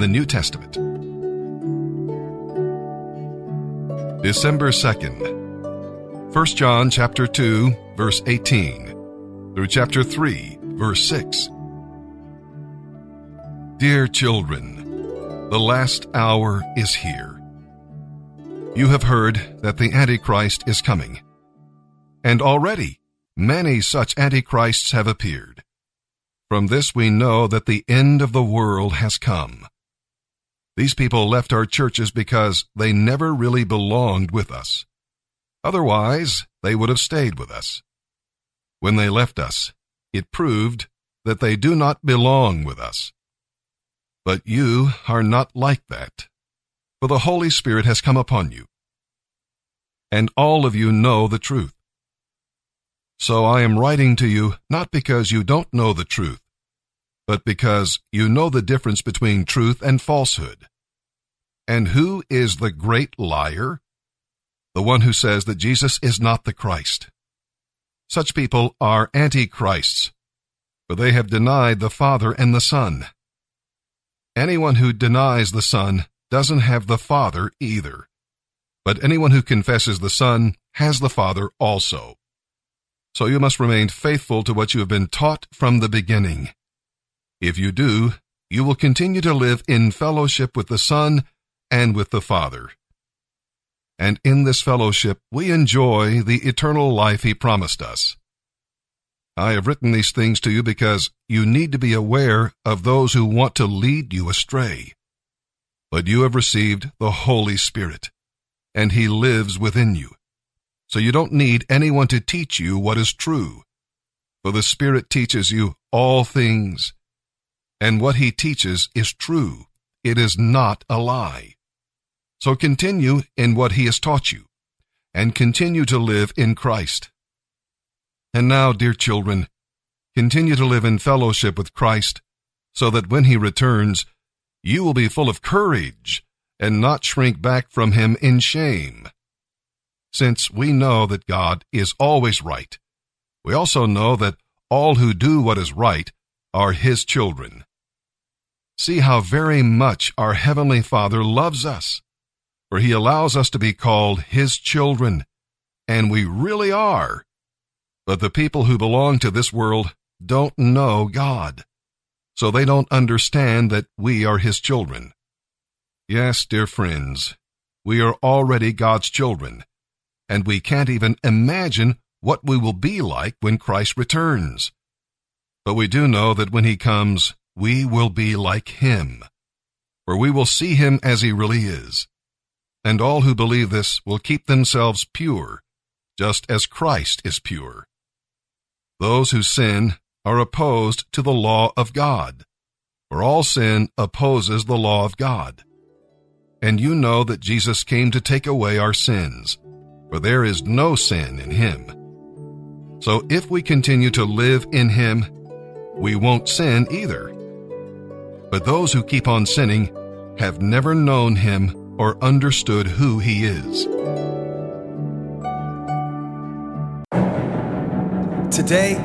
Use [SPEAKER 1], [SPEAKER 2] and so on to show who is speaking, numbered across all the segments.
[SPEAKER 1] the New Testament. December 2nd. 1 John chapter 2 verse 18 through chapter 3 verse 6. Dear children, the last hour is here. You have heard that the Antichrist is coming. And already many such Antichrists have appeared. From this we know that the end of the world has come. These people left our churches because they never really belonged with us. Otherwise, they would have stayed with us. When they left us, it proved that they do not belong with us. But you are not like that, for the Holy Spirit has come upon you. And all of you know the truth. So I am writing to you not because you don't know the truth, but because you know the difference between truth and falsehood. And who is the great liar? The one who says that Jesus is not the Christ. Such people are antichrists, for they have denied the Father and the Son. Anyone who denies the Son doesn't have the Father either. But anyone who confesses the Son has the Father also. So you must remain faithful to what you have been taught from the beginning. If you do, you will continue to live in fellowship with the Son and with the Father. And in this fellowship, we enjoy the eternal life He promised us. I have written these things to you because you need to be aware of those who want to lead you astray. But you have received the Holy Spirit, and He lives within you so you don't need anyone to teach you what is true. For the Spirit teaches you all things, and what He teaches is true. It is not a lie. So continue in what He has taught you, and continue to live in Christ. And now, dear children, continue to live in fellowship with Christ, so that when He returns, you will be full of courage and not shrink back from Him in shame since we know that God is always right. We also know that all who do what is right are His children. See how very much our Heavenly Father loves us, for He allows us to be called His children, and we really are. But the people who belong to this world don't know God, so they don't understand that we are His children. Yes, dear friends, we are already God's children and we can't even imagine what we will be like when Christ returns. But we do know that when he comes, we will be like him, for we will see him as he really is. And all who believe this will keep themselves pure, just as Christ is pure. Those who sin are opposed to the law of God, for all sin opposes the law of God. And you know that Jesus came to take away our sins for there is no sin in him. So if we continue to live in him, we won't sin either. But those who keep on sinning have never known him or understood who he is.
[SPEAKER 2] Today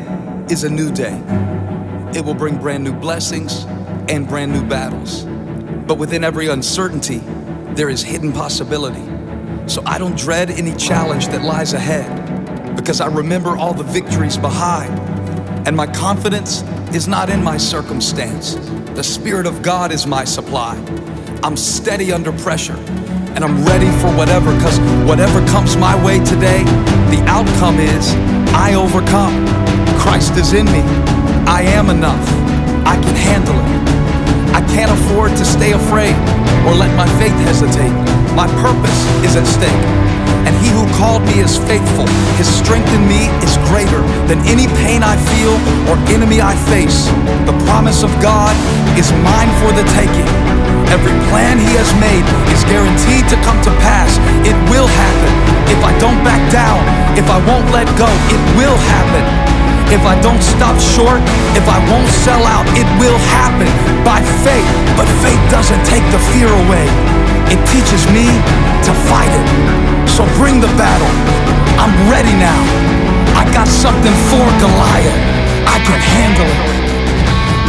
[SPEAKER 2] is a new day. It will bring brand new blessings and brand new battles. But within every uncertainty, there is hidden possibility. So I don't dread any challenge that lies ahead because I remember all the victories behind. And my confidence is not in my circumstance. The Spirit of God is my supply. I'm steady under pressure and I'm ready for whatever because whatever comes my way today, the outcome is I overcome. Christ is in me. I am enough. I can handle it. I can't afford to stay afraid or let my faith hesitate. My purpose is at stake. And he who called me is faithful. His strength in me is greater than any pain I feel or enemy I face. The promise of God is mine for the taking. Every plan he has made is guaranteed to come to pass. It will happen. If I don't back down, if I won't let go, it will happen. If I don't stop short, if I won't sell out, it will happen by faith. But faith doesn't take the fear away. It teaches me to fight it. So bring the battle. I'm ready now. I got something for Goliath. I can handle it.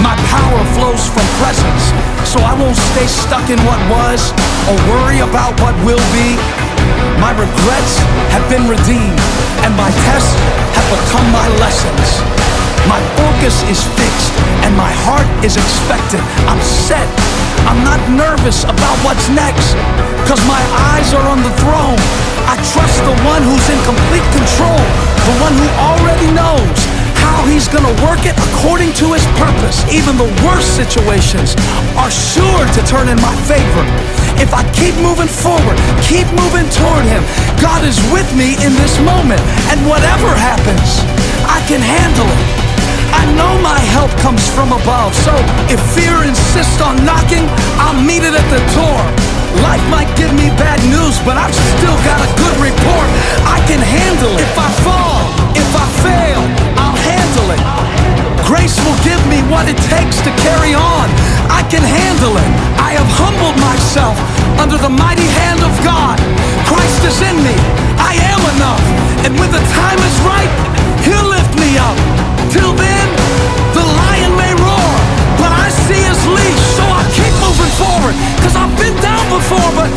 [SPEAKER 2] My power flows from presence, so I won't stay stuck in what was or worry about what will be. My regrets have been redeemed, and my tests have become my lessons. My focus is fixed, and my heart is expectant. I'm set. I'm not nervous about what's next, cause my eyes are on the throne. I trust the one who's in complete control, the one who already knows he's gonna work it according to his purpose. Even the worst situations are sure to turn in my favor. If I keep moving forward, keep moving toward him, God is with me in this moment. And whatever happens, I can handle it. I know my help comes from above, so if fear insists on knocking, I'll meet it at the door. Life might give me bad news, but I've still got a good report. And when the time is right, he'll lift me up. Till then, the lion may roar, but I see his leash, so I keep moving forward. Cause I've been down before, but